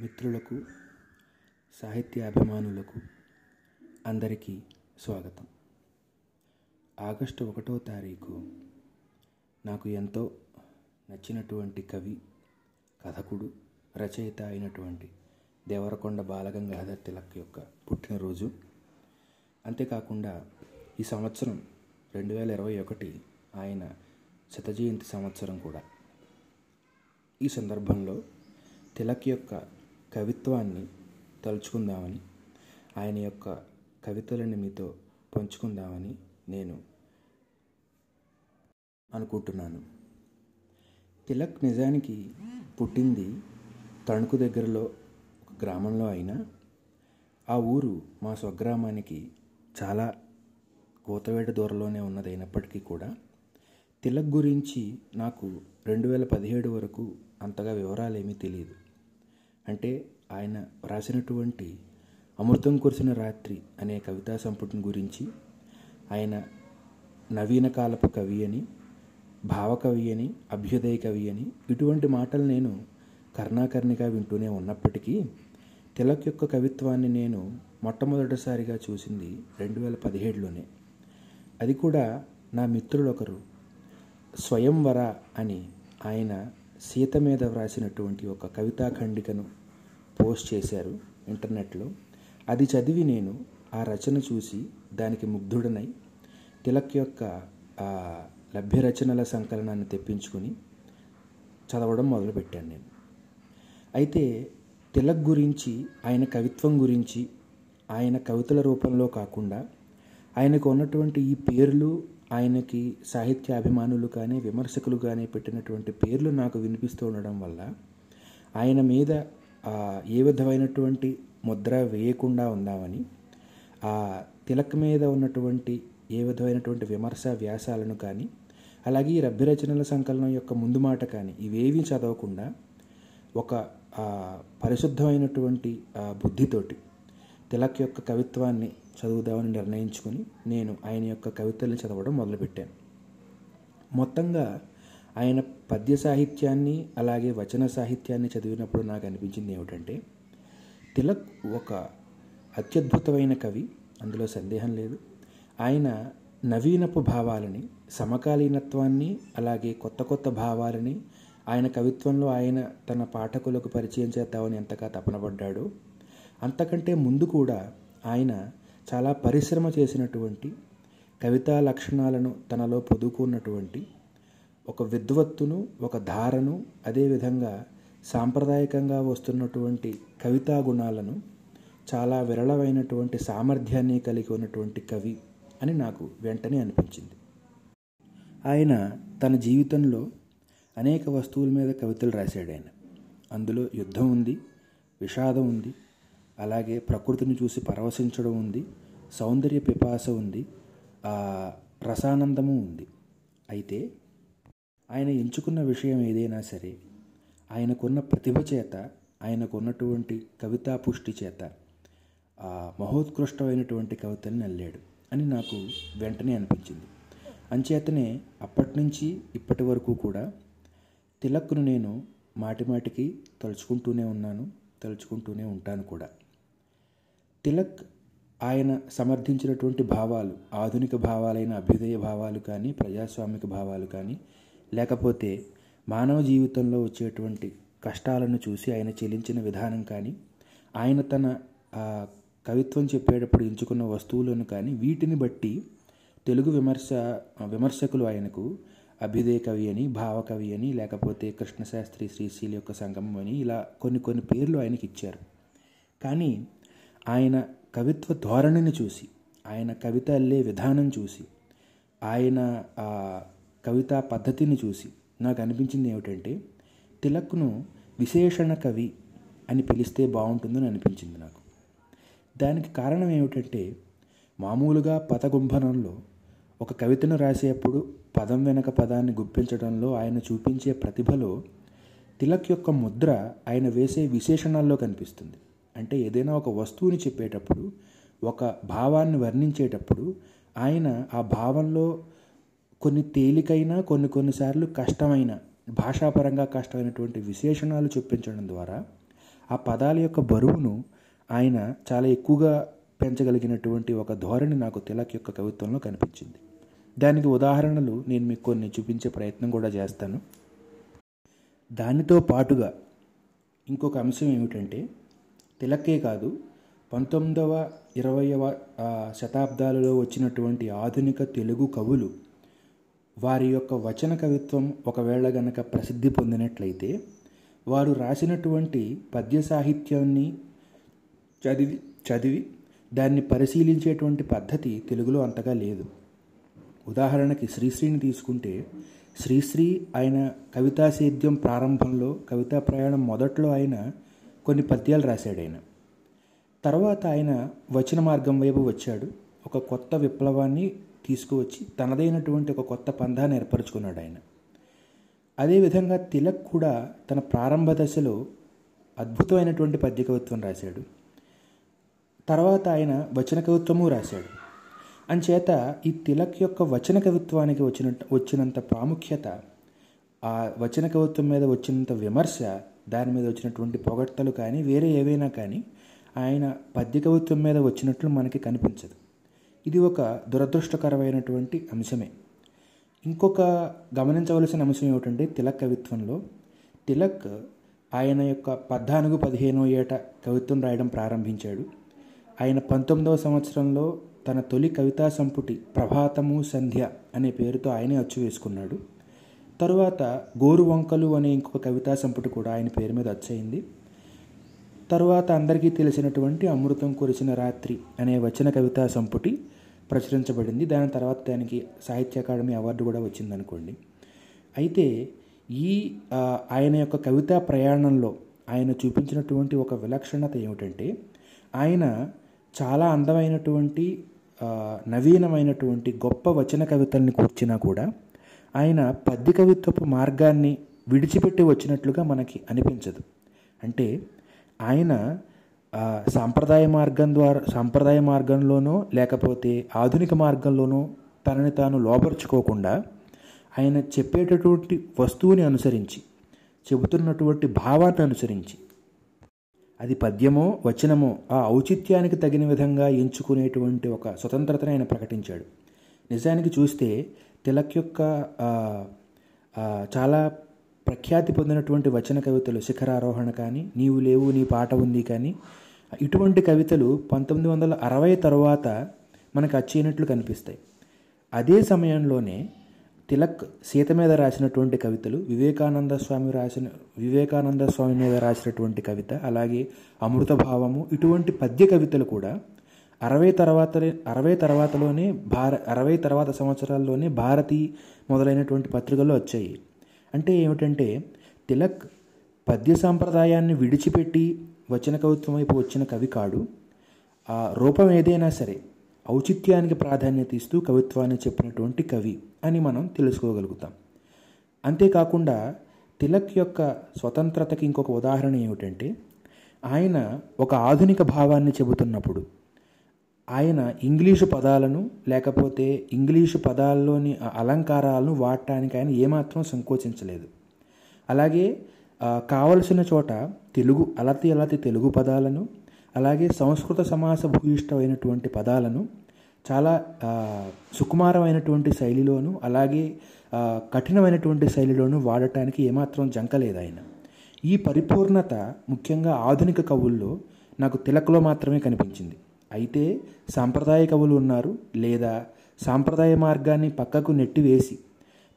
మిత్రులకు సాహిత్యాభిమానులకు అందరికీ స్వాగతం. ఆగస్టు ఒకటో తారీఖు నాకు ఎంతో నచ్చినటువంటి కవి కథకుడు రచయిత అయినటువంటి దేవరకొండ బాలగంగాధర్ తిలక్ యొక్క పుట్టినరోజు. అంతేకాకుండా ఈ సంవత్సరం రెండు వేల ఇరవై ఒకటి ఆయన శతజయంతి సంవత్సరం కూడా. ఈ సందర్భంలో తిలక్ యొక్క కవిత్వాన్ని తలుచుకుందామని ఆయన యొక్క కవితలను మీతో పంచుకుందామని నేను అనుకుంటున్నాను. తిలక్ నిజానికి పుట్టింది తణుకు దగ్గరలో ఒక గ్రామంలో అయినా ఆ ఊరు మా స్వగ్రామానికి చాలా కోతవేట దూరంలోనే ఉన్నదైనప్పటికీ కూడా తిలక్ గురించి నాకు రెండు వేల పదిహేడు వరకు అంతగా వివరాలేమీ తెలియదు అంటే ఆయన వ్రాసినటువంటి అమృతం కురిసిన రాత్రి అనే కవితా సంపుటిని గురించి ఆయన నవీన కాలపు కవి అని భావకవి అని అభ్యుదయ కవి అని ఇటువంటి మాటలు నేను కర్ణాకర్ణిగా వింటూనే ఉన్నప్పటికీ తిలక్ యొక్క కవిత్వాన్ని నేను మొట్టమొదటిసారిగా చూసింది రెండు వేల పదిహేడులోనే అది కూడా నా మిత్రుడు ఒకరు స్వయంవర అని ఆయన సీత మీద వ్రాసినటువంటి ఒక కవితా ఖండికను పోస్ట్ చేశారు ఇంటర్నెట్లో. అది చదివి నేను ఆ రచన చూసి దానికి ముగ్ధుడనై తిలక్ యొక్క లభ్య రచనల సంకలనాన్ని తెప్పించుకుని చదవడం మొదలుపెట్టాను నేను. అయితే తిలక్ గురించి ఆయన కవిత్వం గురించి ఆయన కవితల రూపంలో కాకుండా ఆయనకు ఉన్నటువంటి ఈ పేర్లు ఆయనకి సాహిత్య అభిమానులు కానీ విమర్శకులు కానీ పెట్టినటువంటి పేర్లు నాకు వినిపిస్తూ ఉండడం వల్ల ఆయన మీద ఏ విధమైనటువంటి ముద్ర వేయకుండా ఉందామని ఆ తిలక్ మీద ఉన్నటువంటి ఏ విధమైనటువంటి విమర్శ వ్యాసాలను కానీ అలాగే ఈ రభ్యరచనల సంకలనం యొక్క ముందు మాట కానీ ఇవేవి చదవకుండా ఒక పరిశుద్ధమైనటువంటి బుద్ధితోటి తిలక్ యొక్క కవిత్వాన్ని చదువుదామని నిర్ణయించుకుని నేను ఆయన యొక్క కవితల్ని చదవడం మొదలుపెట్టాను. మొత్తంగా ఆయన పద్య సాహిత్యాన్ని అలాగే వచన సాహిత్యాన్ని చదివినప్పుడు నాకు అనిపించింది ఏమిటంటే తిలక్ ఒక అత్యద్భుతమైన కవి అందులో సందేహం లేదు. ఆయన నవీనపు భావాలని సమకాలీనత్వాన్ని అలాగే కొత్త కొత్త భావాలని ఆయన కవిత్వంలో ఆయన తన పాఠకులకు పరిచయం చేద్దామని ఎంతగా తపనపడ్డాడు అంతకంటే ముందు కూడా ఆయన చాలా పరిశ్రమ చేసినటువంటి కవితా లక్షణాలను తనలో పొదుకున్నటువంటి ఒక విద్వత్తును ఒక ధారను అదేవిధంగా సాంప్రదాయకంగా వస్తున్నటువంటి కవితా గుణాలను చాలా విరళమైనటువంటి సామర్థ్యాన్ని కలిగి ఉన్నటువంటి కవి అని నాకు వెంటనే అనిపించింది. ఆయన తన జీవితంలో అనేక వస్తువుల మీద కవితలు రాశాడు ఆయన. అందులో యుద్ధం ఉంది విషాదం ఉంది అలాగే ప్రకృతిని చూసి పరవశించడం ఉంది సౌందర్య పిపాస ఉంది రసానందము ఉంది. అయితే ఆయన ఎంచుకున్న విషయం ఏదైనా సరే ఆయనకున్న ప్రతిభ చేత ఆయనకున్నటువంటి కవితా పుష్టి చేత మహోత్కృష్టమైనటువంటి కవితల్ని అల్లాడు అని నాకు వెంటనే అనిపించింది. అంచేతనే అప్పటి నుంచి ఇప్పటి వరకు కూడా తిలక్ను నేను మాటిమాటికి తలుచుకుంటూనే ఉన్నాను తలుచుకుంటూనే ఉంటాను కూడా. తిలక్ ఆయన సమర్థించినటువంటి భావాలు ఆధునిక భావాలైన అభ్యుదయ భావాలు కానీ ప్రజాస్వామిక భావాలు కానీ లేకపోతే మానవ జీవితంలో వచ్చేటువంటి కష్టాలను చూసి ఆయన చెల్లించిన విధానం కానీ ఆయన తన కవిత్వం చెప్పేటప్పుడు ఎంచుకున్న వస్తువులను కానీ వీటిని బట్టి తెలుగు విమర్శ విమర్శకులు ఆయనకు అభ్యుదయ కవి అని భావకవి అని లేకపోతే కృష్ణశాస్త్రి శ్రీశీల యొక్క సంగమం అని ఇలా కొన్ని కొన్ని పేర్లు ఆయనకి ఇచ్చారు. కానీ ఆయన కవిత్వ ధోరణిని చూసి ఆయన కవిత అల్లే విధానం చూసి ఆయన కవితా పద్ధతిని చూసి నాకు అనిపించింది ఏమిటంటే తిలక్ను విశేషణ కవి అని పిలిస్తే బాగుంటుందని అనిపించింది నాకు. దానికి కారణం ఏమిటంటే మామూలుగా పదగుంభనంలో ఒక కవితను రాసేప్పుడు పదం వెనక పదాన్ని గుప్పించడంలో ఆయన చూపించే ప్రతిభలో తిలక్ యొక్క ముద్ర ఆయన వేసే విశేషణాల్లో కనిపిస్తుంది. అంటే ఏదైనా ఒక వస్తువుని చెప్పేటప్పుడు ఒక భావాన్ని వర్ణించేటప్పుడు ఆయన ఆ భావంలో కొన్ని తేలికైన కొన్ని కొన్నిసార్లు కష్టమైన భాషాపరంగా కష్టమైనటువంటి విశేషణాలు చూపించడం ద్వారా ఆ పదాల యొక్క బరువును ఆయన చాలా ఎక్కువగా పెంచగలిగినటువంటి ఒక ధోరణి నాకు తిలక్ యొక్క కవిత్వంలో కనిపించింది. దానికి ఉదాహరణలు నేను మీకు కొన్ని చూపించే ప్రయత్నం కూడా చేస్తాను. దానితో పాటుగా ఇంకొక అంశం ఏమిటంటే తిలకే కాదు పంతొమ్మిదవ ఇరవయవ శతాబ్దాలలో వచ్చినటువంటి ఆధునిక తెలుగు కవులు వారి యొక్క వచన కవిత్వం ఒకవేళ గనక ప్రసిద్ధి పొందినట్లయితే వారు రాసినటువంటి పద్య సాహిత్యాన్ని చదివి చదివి దాన్ని పరిశీలించేటువంటి పద్ధతి తెలుగులో అంతగా లేదు. ఉదాహరణకి శ్రీశ్రీని తీసుకుంటే శ్రీశ్రీ ఆయన కవితా సేద్యం ప్రారంభంలో కవితా ప్రయాణం మొదట్లో ఆయన కొన్ని పద్యాలు రాశాడు ఆయన. తర్వాత ఆయన వచన మార్గం వైపు వచ్చాడు. ఒక కొత్త విప్లవాన్ని తీసుకువచ్చి తనదైనటువంటి ఒక కొత్త పంధాన్ని ఏర్పరచుకున్నాడు ఆయన. అదేవిధంగా తిలక్ కూడా తన ప్రారంభ దశలో అద్భుతమైనటువంటి పద్య కవిత్వం రాశాడు. తర్వాత ఆయన వచన కవిత్వము రాశాడు. అంచేత ఈ తిలక్ యొక్క వచన కవిత్వానికి వచ్చిన వచ్చినంత ప్రాముఖ్యత ఆ వచన కవిత్వం మీద వచ్చినంత విమర్శ దాని మీద వచ్చినటువంటి పొగడ్తలు కానీ వేరే ఏవైనా కానీ ఆయన పద్య కవిత్వం మీద వచ్చినట్లు మనకి కనిపించదు. ఇది ఒక దురదృష్టకరమైనటువంటి అంశమే. ఇంకొక గమనించవలసిన అంశం ఏమిటంటే తిలక్ కవిత్వంలో తిలక్ ఆయన యొక్క పద్నాలుగు పదిహేనో ఏట కవిత్వం రాయడం ప్రారంభించాడు. ఆయన పంతొమ్మిదవ సంవత్సరంలో తన తొలి కవితా సంపుటి ప్రభాతము సంధ్య అనే పేరుతో ఆయనే అచ్చు వేసుకున్నాడు. తరువాత గోరు వంకలు అనే ఇంకొక కవితా సంపుటి కూడా ఆయన పేరు మీద అచ్చయింది తరువాత అందరికీ తెలిసినటువంటి అమృతం కురిసిన రాత్రి అనే వచన కవితా సంపుటి ప్రచురించబడింది. దాని తర్వాత దానికి సాహిత్య అకాడమీ అవార్డు కూడా వచ్చిందనుకోండి. అయితే ఈ ఆయన యొక్క కవితా ప్రయాణంలో ఆయన చూపించినటువంటి ఒక విలక్షణత ఏమిటంటే ఆయన చాలా అందమైనటువంటి నవీనమైనటువంటి గొప్ప వచన కవితల్ని కూర్చినా కూడా ఆయన పద్య కవిత్వపు మార్గాన్ని విడిచిపెట్టి వచ్చినట్లుగా మనకి అనిపించదు. అంటే ఆయన సాంప్రదాయ మార్గం ద్వారా సాంప్రదాయ మార్గంలోనో లేకపోతే ఆధునిక మార్గంలోనో తనని తాను లోపరుచుకోకుండా ఆయన చెప్పేటటువంటి వస్తువుని అనుసరించి చెబుతున్నటువంటి భావాన్ని అనుసరించి అది పద్యమో వచనమో ఆ ఔచిత్యానికి తగిన విధంగా ఎంచుకునేటువంటి ఒక స్వతంత్రతను ఆయన ప్రకటించాడు. నిజానికి చూస్తే తిలక్ యొక్క చాలా ప్రఖ్యాతి పొందినటువంటి వచన కవితలు శిఖరారోహణ కానీ నీవు లేవు నీ పాట ఉంది కానీ ఇటువంటి కవితలు పంతొమ్మిది వందల అరవై తరువాత మనకు అచ్చేనట్లు కనిపిస్తాయి. అదే సమయంలోనే తిలక్ సీత మీద రాసినటువంటి కవితలు వివేకానంద స్వామి రాసిన వివేకానంద స్వామి మీద రాసినటువంటి కవిత అలాగే అమృత భావము ఇటువంటి పద్య కవితలు కూడా అరవై తర్వాత అరవై తర్వాతలోనే భార అరవై తర్వాత సంవత్సరాల్లోనే భారతి మొదలైనటువంటి పత్రికల్లో వచ్చాయి. అంటే ఏమిటంటే తిలక్ పద్య సాంప్రదాయాన్ని విడిచిపెట్టి వచన కవిత్వం వైపు వచ్చిన కవి కాడు. ఆ రూపం ఏదైనా సరే ఔచిత్యానికి ప్రాధాన్యత ఇస్తూ కవిత్వాన్ని చెప్పినటువంటి కవి అని మనం తెలుసుకోగలుగుతాం. అంతేకాకుండా తిలక్ యొక్క స్వతంత్రతకి ఇంకొక ఉదాహరణ ఏమిటంటే ఆయన ఒక ఆధునిక భావాన్ని చెబుతున్నప్పుడు ఆయన ఇంగ్లీషు పదాలను లేకపోతే ఇంగ్లీషు పదాల్లోని అలంకారాలను వాడటానికి ఆయన ఏమాత్రం సంకోచించలేదు. అలాగే కావలసిన చోట తెలుగు అలతి అలతి తెలుగు పదాలను అలాగే సంస్కృత సమాస భూయిష్టమైనటువంటి పదాలను చాలా సుకుమారమైనటువంటి శైలిలోను అలాగే కఠినమైనటువంటి శైలిలోను వాడటానికి ఏమాత్రం జంకలేదు ఆయన. ఈ పరిపూర్ణత ముఖ్యంగా ఆధునిక కవుల్లో నాకు తిలకలో మాత్రమే కనిపించింది. అయితే సాంప్రదాయ కవులు ఉన్నారు లేదా సాంప్రదాయ మార్గాన్ని పక్కకు నెట్టివేసి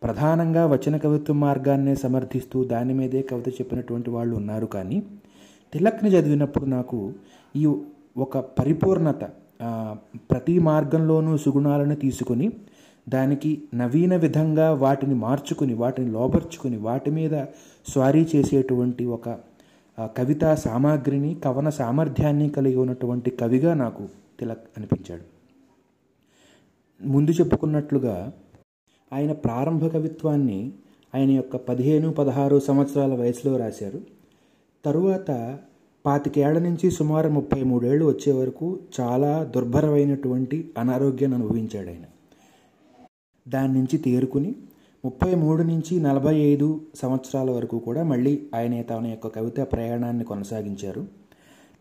ప్రధానంగా వచన కవిత్వ మార్గాన్నే సమర్థిస్తూ దాని మీదే కవిత చెప్పినటువంటి వాళ్ళు ఉన్నారు కానీ తిలక్ని చదివినప్పుడు నాకు ఈ ఒక పరిపూర్ణత ప్రతి మార్గంలోనూ సుగుణాలను తీసుకుని దానికి నవీన విధంగా వాటిని మార్చుకుని వాటిని లోపర్చుకుని వాటి మీద స్వారీ చేసేటువంటి ఒక కవితా సామాగ్రిని కవన సామర్థ్యాన్ని కలిగి ఉన్నటువంటి కవిగా నాకు తిలక్ అనిపించాడు. ముందు చెప్పుకున్నట్లుగా ఆయన ప్రారంభ కవిత్వాన్ని ఆయన యొక్క పదిహేను పదహారు సంవత్సరాల వయసులో రాశారు. తరువాత పాతికేళ్ళ నుంచి సుమారు ముప్పై మూడేళ్ళు వచ్చే వరకు చాలా దుర్భరమైనటువంటి అనారోగ్యాన్ని అనుభవించాడు ఆయన. దాని నుంచి తేరుకుని ముప్పై మూడు నుంచి నలభై ఐదు సంవత్సరాల వరకు కూడా మళ్ళీ ఆయన తన యొక్క కవిత ప్రయాణాన్ని కొనసాగించారు.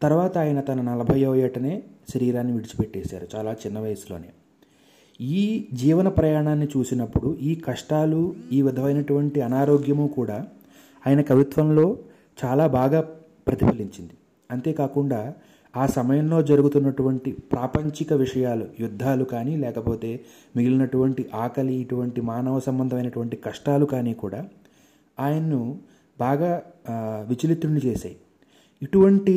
తర్వాత ఆయన తన నలభైవ ఏటనే శరీరాన్ని విడిచిపెట్టేశారు చాలా చిన్న వయసులోనే. ఈ జీవన ప్రయాణాన్ని చూసినప్పుడు ఈ కష్టాలు ఈ విధమైనటువంటి అనారోగ్యము కూడా ఆయన కవిత్వంలో చాలా బాగా ప్రతిఫలించింది. అంతేకాకుండా ఆ సమయంలో జరుగుతున్నటువంటి ప్రాపంచిక విషయాలు యుద్ధాలు కానీ లేకపోతే మిగిలినటువంటి ఆకలి ఇటువంటి మానవ సంబంధమైనటువంటి కష్టాలు కానీ కూడా ఆయన్ను బాగా ఆ, విచలితుడిని చేశాయి. ఇటువంటి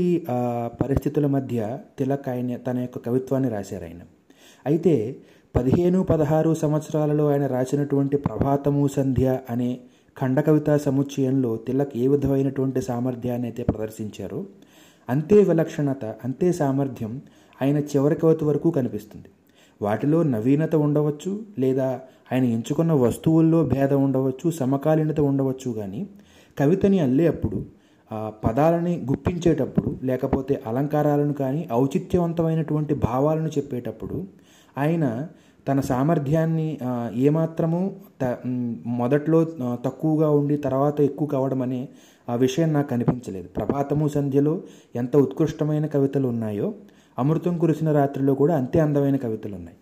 పరిస్థితుల మధ్య తిలక్ ఆయన తన యొక్క కవిత్వాన్ని రాశారు ఆయన. అయితే పదిహేను పదహారు సంవత్సరాలలో ఆయన రాసినటువంటి ప్రభాతము సంధ్య అనే ఖండ కవితా సముచ్చయంలో తిలక్ ఏ విధమైనటువంటి సామర్థ్యాన్ని అయితే ప్రదర్శించారో అంతే విలక్షణత అంతే సామర్థ్యం ఆయన చివరి కవిత వరకు కనిపిస్తుంది. వాటిలో నవీనత ఉండవచ్చు లేదా ఆయన ఎంచుకున్న వస్తువుల్లో భేదం ఉండవచ్చు సమకాలీనత ఉండవచ్చు కానీ కవితని అల్లే అప్పుడు పదాలని గుప్పించేటప్పుడు లేకపోతే అలంకారాలను కానీ ఔచిత్యవంతమైనటువంటి భావాలను చెప్పేటప్పుడు ఆయన తన సామర్థ్యాన్ని ఏమాత్రము త మొదట్లో తక్కువగా ఉండి తర్వాత ఎక్కువ కావడం అనే ఆ విషయం నాకు కనిపించలేదు ప్రభాతము సంధ్యలో ఎంత ఉత్కృష్టమైన కవితలు ఉన్నాయో అమృతం కురిసిన రాత్రిలో కూడా అంతే అందమైన కవితలు ఉన్నాయి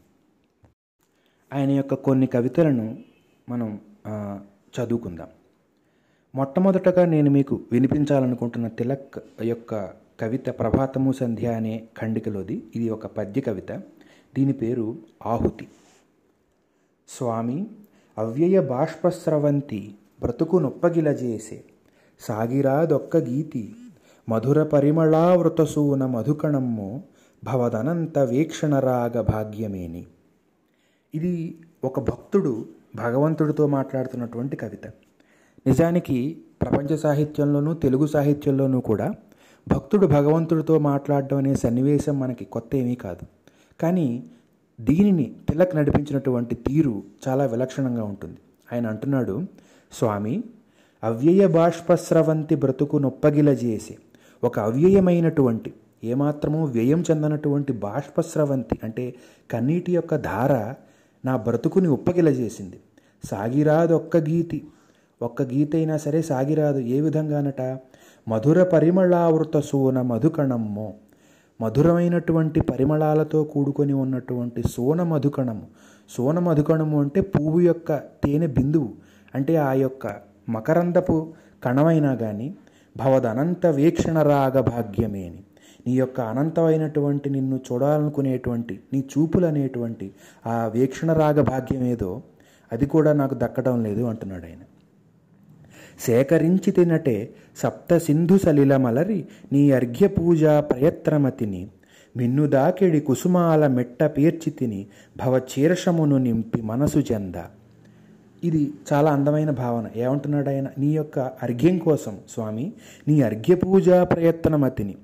ఆయన యొక్క కొన్ని కవితలను మనం చదువుకుందాం. మొట్టమొదటగా నేను మీకు వినిపించాలనుకుంటున్న తిలక్ యొక్క కవిత ప్రభాతము సంధ్య అనే ఖండికలోది. ఇది ఒక పద్య కవిత. దీని పేరు ఆహుతి. స్వామి అవ్యయ బాష్పస్రవంతి బ్రతుకు నొప్పగిలజేసే. సాగిరాదొక్క గీతి. మధుర పరిమళావృతసూన మధుకణమ్ము భవదనంత వీక్షణరాగ భాగ్యమేని. ఇది ఒక భక్తుడు భగవంతుడితో మాట్లాడుతున్నటువంటి కవిత. నిజానికి ప్రపంచ సాహిత్యంలోనూ తెలుగు సాహిత్యంలోనూ కూడా భక్తుడు భగవంతుడితో మాట్లాడడం అనే సన్నివేశం మనకి కొత్త ఏమీ కాదు. కానీ దీనిని తిలక్ నడిపించినటువంటి తీరు చాలా విలక్షణంగా ఉంటుంది. ఆయన అంటున్నాడు స్వామి అవ్యయ బాష్పస్రవంతి బ్రతుకు నొప్పగిలజేసి ఒక అవ్యయమైనటువంటి ఏమాత్రమూ వ్యయం చెందనటువంటి బాష్పస్రవంతి అంటే కన్నీటి యొక్క ధార నా బ్రతుకుని ఉప్పగిలజేసింది సాగిరాదు ఒక్క గీతి. ఒక్క గీతైనా సరే సాగిరాదు. ఏ విధంగానట? మధుర పరిమళావృత సోన మధుకణమ్మో. మధురమైనటువంటి పరిమళాలతో కూడుకొని ఉన్నటువంటి సోన మధుకణము. సోన మధుకణము అంటే పువ్వు యొక్క తేనె బిందువు. అంటే ఆ యొక్క మకరందపు కణమైనా కానీ భవదనంత వీక్షణ రాగ భాగ్యమే అని నీ యొక్క అనంతమైనటువంటి నిన్ను చూడాలనుకునేటువంటి నీ చూపులు అనేటువంటి ఆ వీక్షణ రాగ భాగ్యం ఏదో అది కూడా నాకు దక్కడం లేదు అంటున్నాడు ఆయన. సేకరించి తినటే సప్త సింధు సలిలమలరి నీ అర్ఘ్య పూజ ప్రయత్నమతిని మిన్ను దాకెడి కుసుమాల మెట్ట పేర్చి తిని భవచీర్షమును నింపి మనసు చెంద. ఇది చాలా అందమైన భావన. ఏమంటున్నాడు ఆయన నీ యొక్క అర్ఘ్యం కోసం స్వామి. నీ అర్ఘ్య పూజ ప్రయత్నమతిని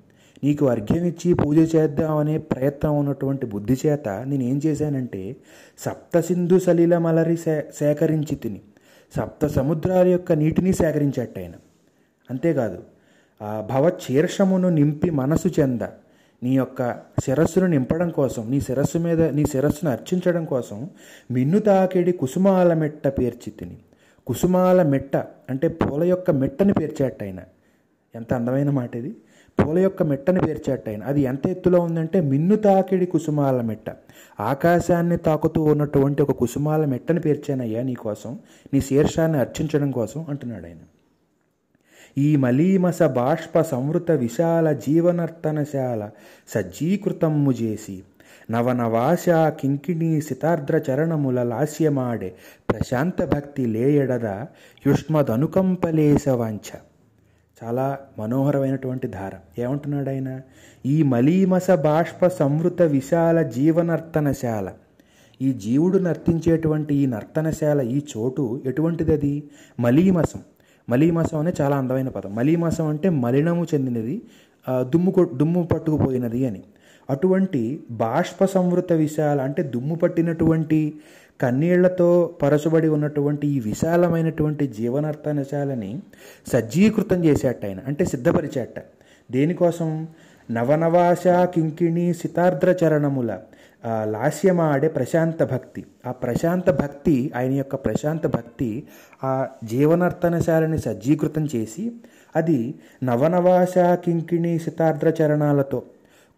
నీకు అర్ఘ్యం ఇచ్చి పూజ చేద్దామనే ప్రయత్నం ఉన్నటువంటి బుద్ధి చేత నేను ఏం చేశానంటే సప్త సింధు సలిలమలరి సే సేకరించి తిని సప్త సముద్రాల యొక్క నీటిని సేకరించట ఆయన అంతేకాదు ఆ భవచీర్షమును నింపి మనసు చెంద నీ యొక్క శిరస్సును నింపడం కోసం నీ శిరస్సు మీద నీ శిరస్సును అర్చించడం కోసం మిన్ను తాకిడి కుసుమాల మెట్ట పేర్చి తిని. కుసుమాల మెట్ట అంటే పూల యొక్క మెట్టని పేర్చేట ఆయన ఎంత అందమైన మాట ఇది? పూల యొక్క మెట్టని పేర్చేట ఆయన అది ఎంత ఎత్తులో ఉందంటే మిన్ను తాకిడి కుసుమాల మెట్ట. ఆకాశాన్ని తాకుతూ ఉన్నటువంటి ఒక కుసుమాల మెట్టని పేర్చానయ్యా నీ కోసం నీ శీర్షాన్ని అర్చించడం కోసం అంటున్నాడు ఆయన. ఈ మలీమస బాష్ప సంవృత విశాల జీవనర్తనశాల సజ్జీకృతమ్ము చేసి నవనవాశ కింకిణీ సితార్ద్ర చరణముల లాస్యమాడే ప్రశాంత భక్తి లేయడద యుష్మదనుకంపలేశవంచ. చాలా మనోహరమైనటువంటి ధార. ఏమంటున్నాడు ఆయన ఈ మలీమస బాష్ప సంవృత విశాల జీవనర్తనశాల ఈ జీవుడు నర్తించేటువంటి ఈ నర్తనశాల ఈ చోటు ఎటువంటిది అది మలీమసం. మలీమాసం అనే చాలా అందమైన పదం. మలీమాసం అంటే మలినము చెందినది దుమ్ము దుమ్ము పట్టుకుపోయినది అని. అటువంటి బాష్ప సంవృత విశాల అంటే దుమ్ము పట్టినటువంటి కన్నీళ్ళతో పరచబడి ఉన్నటువంటి ఈ విశాలమైనటువంటి జీవనర్తనశాలని సజ్జీకృతం చేసేట ఆయన అంటే సిద్ధపరిచేట. దేనికోసం? నవనవాశ కింకిణి సితార్ద్ర చరణముల. ఆ, లాస్యమాడే ప్రశాంత భక్తి. ఆ ప్రశాంత భక్తి ఆయన యొక్క ప్రశాంత భక్తి ఆ జీవనర్తనశాలని సజ్జీకృతం చేసి అది నవనవాస కింకిణి శతార్ద్ర చరణాలతో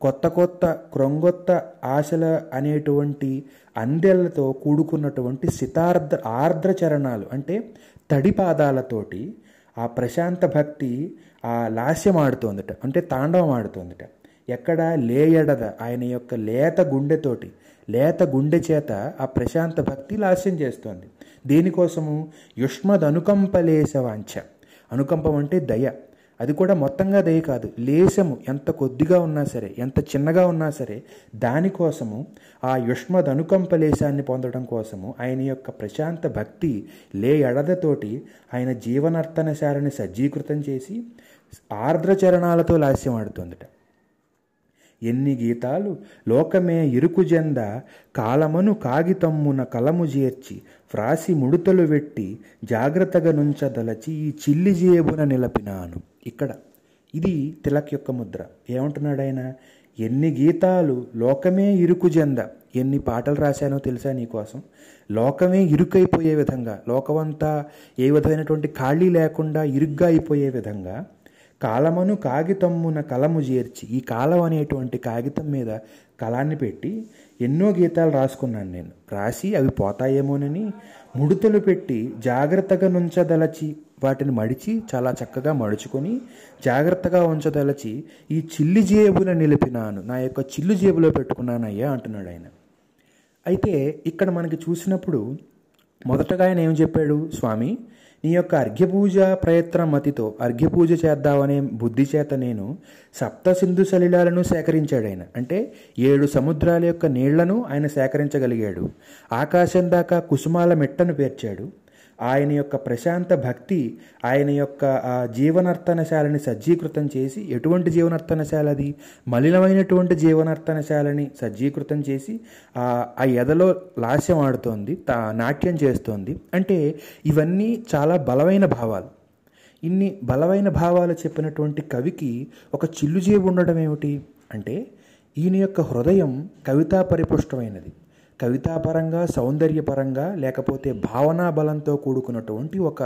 కొత్త కొత్త క్రొంగొత్త ఆశల అనేటువంటి అందెలతో కూడుకున్నటువంటి సితార్ద్ర ఆర్ద్ర చరణాలు అంటే తడి పాదాలతోటి ఆ ప్రశాంత భక్తి ఆ లాస్యం ఆడుతోందట అంటే తాండవం ఆడుతోందట. ఎక్కడ లేయడద ఆయన యొక్క లేత గుండెతోటి లేత గుండె చేత ఆ ప్రశాంత భక్తి లాస్యం చేస్తోంది. దీనికోసము యుష్మద్ అనుకంపలేశ అనుకంపం అంటే దయ. అది కూడా మొత్తంగా దయ కాదు. లేశము ఎంత కొద్దిగా ఉన్నా సరే ఎంత చిన్నగా ఉన్నా సరే దానికోసము ఆ యుష్మద్ అనుకంపలేశాన్ని పొందడం కోసము ఆయన యొక్క ప్రశాంత భక్తి లే ఎడదతోటి ఆయన జీవనర్తనశాలని సజ్జీకృతం చేసి ఆర్ద్ర చరణాలతో లాస్యం ఆడుతుందట ఎన్ని గీతాలు? లోకమే ఇరుకుజెంద కాలమను కాగితమ్మున కలము చేర్చి ఫ్రాసి ముడుతలు పెట్టి జాగ్రత్తగా నుంచదలచి ఈ చిల్లి జేబున నిలపినాను. ఇక్కడ. ఇది తిలక్ యొక్క ముద్ర. ఏమంటున్నాడు ఆయన? ఎన్ని గీతాలు? లోకమే ఇరుకుజెంద ఎన్ని పాటలు రాశానో తెలుసా నీకోసం లోకమే ఇరుకైపోయే విధంగా లోకమంతా ఏ విధమైనటువంటి ఖాళీ లేకుండా ఇరుగ్గా అయిపోయే విధంగా కాలమును కాగితమ్మున కలము చేర్చి ఈ కాలం అనేటువంటి కాగితం మీద కలాన్ని పెట్టి ఎన్నో గీతాలు రాసుకున్నాను నేను. రాసి అవి పోతాయేమోనని ముడుతలు పెట్టి జాగ్రత్తగా నుంచదలచి వాటిని మడిచి చాలా చక్కగా మడుచుకొని జాగ్రత్తగా ఉంచదలచి ఈ చిల్లి జేబున నిలిపినాను. నా యొక్క చిల్లు జేబులో పెట్టుకున్నానయ్యా అంటున్నాడు ఆయన. అయితే ఇక్కడ మనకి చూసినప్పుడు మొదటగా ఆయన ఏం చెప్పాడు? స్వామి నీ యొక్క అర్ఘ్యపూజ ప్రయత్నం మతితో అర్ఘ్యపూజ చేద్దామనే బుద్ధి చేత నేను సప్త సింధు సలిలాలను సేకరించాడు ఆయన. అంటే ఏడు సముద్రాల యొక్క నీళ్ళను ఆయన సేకరించగలిగాడు. ఆకాశం దాకా కుసుమాల మెట్టను పేర్చాడు. ఆయన యొక్క ప్రశాంత భక్తి ఆయన యొక్క ఆ జీవనర్తనశాలని సజ్జీకృతం చేసి ఎటువంటి జీవనర్తనశాల అది? మలినమైనటువంటి జీవనర్తనశాలని సజ్జీకృతం చేసి ఆ ఎదలో లాస్యం ఆడుతోంది తా నాట్యం చేస్తోంది. అంటే ఇవన్నీ చాలా బలమైన భావాలు. ఇన్ని బలమైన భావాలు చెప్పినటువంటి కవికి ఒక చిల్లుజేబు ఉండడం ఏమిటి? అంటే ఈయన యొక్క హృదయం కవితా పరిపుష్టమైనది. కవితాపరంగా సౌందర్యపరంగా లేకపోతే భావనా బలంతో కూడుకున్నటువంటి ఒక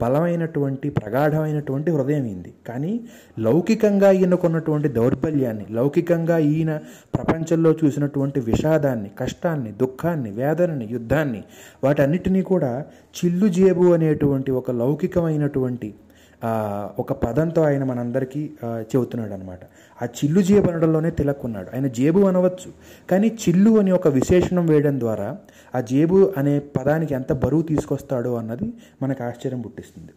బలమైనటువంటి ప్రగాఢమైనటువంటి హృదయం ఇంది. కానీ లౌకికంగా ఈయనకున్నటువంటి దౌర్బల్యాన్ని లౌకికంగా ఈయన ప్రపంచంలో చూసినటువంటి విషాదాన్ని కష్టాన్ని దుఃఖాన్ని వేదనని యుద్ధాన్ని వాటన్నిటినీ కూడా చిల్లు జేబు అనేటువంటి ఒక లౌకికమైనటువంటి ఒక పదంతో ఆయన మనందరికీ చెబుతున్నాడు అనమాట ఆ చిల్లు జేబు అనడంలోనే తిలక్కున్నాడు. ఆయన జేబు అనవచ్చు కానీ చిల్లు అని ఒక విశేషణం వేయడం ద్వారా ఆ జేబు అనే పదానికి ఎంత బరువు తీసుకొస్తాడో అన్నది మనకు ఆశ్చర్యం పుట్టిస్తుంది.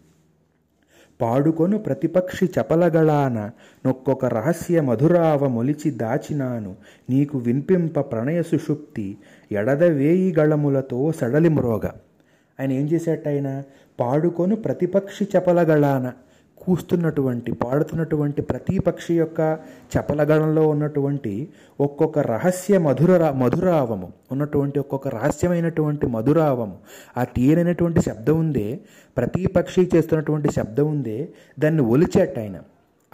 పాడుకొను ప్రతిపక్షి చపలగళాన నొక్కొక రహస్య మధురావ మొలిచి దాచినాను. నీకు వినిపింప ప్రణయ సుషుప్తి ఎడద వేయి గళములతో సడలి మురోగ ఆయన ఏం చేసేట ఆయన? పాడుకొను ప్రతిపక్షి చపలగళాన కూస్తున్నటువంటి పాడుతున్నటువంటి ప్రతి పక్షి యొక్క చపలగణంలో ఉన్నటువంటి ఒక్కొక్క రహస్య మధుర మధురావము ఉన్నటువంటి ఒక్కొక్క రహస్యమైనటువంటి మధురావము ఆ తీయనైనటువంటి శబ్దం ఉందే ప్రతి పక్షి చేస్తున్నటువంటి శబ్దం ఉందే దాన్ని ఒలిచేట ఆయన.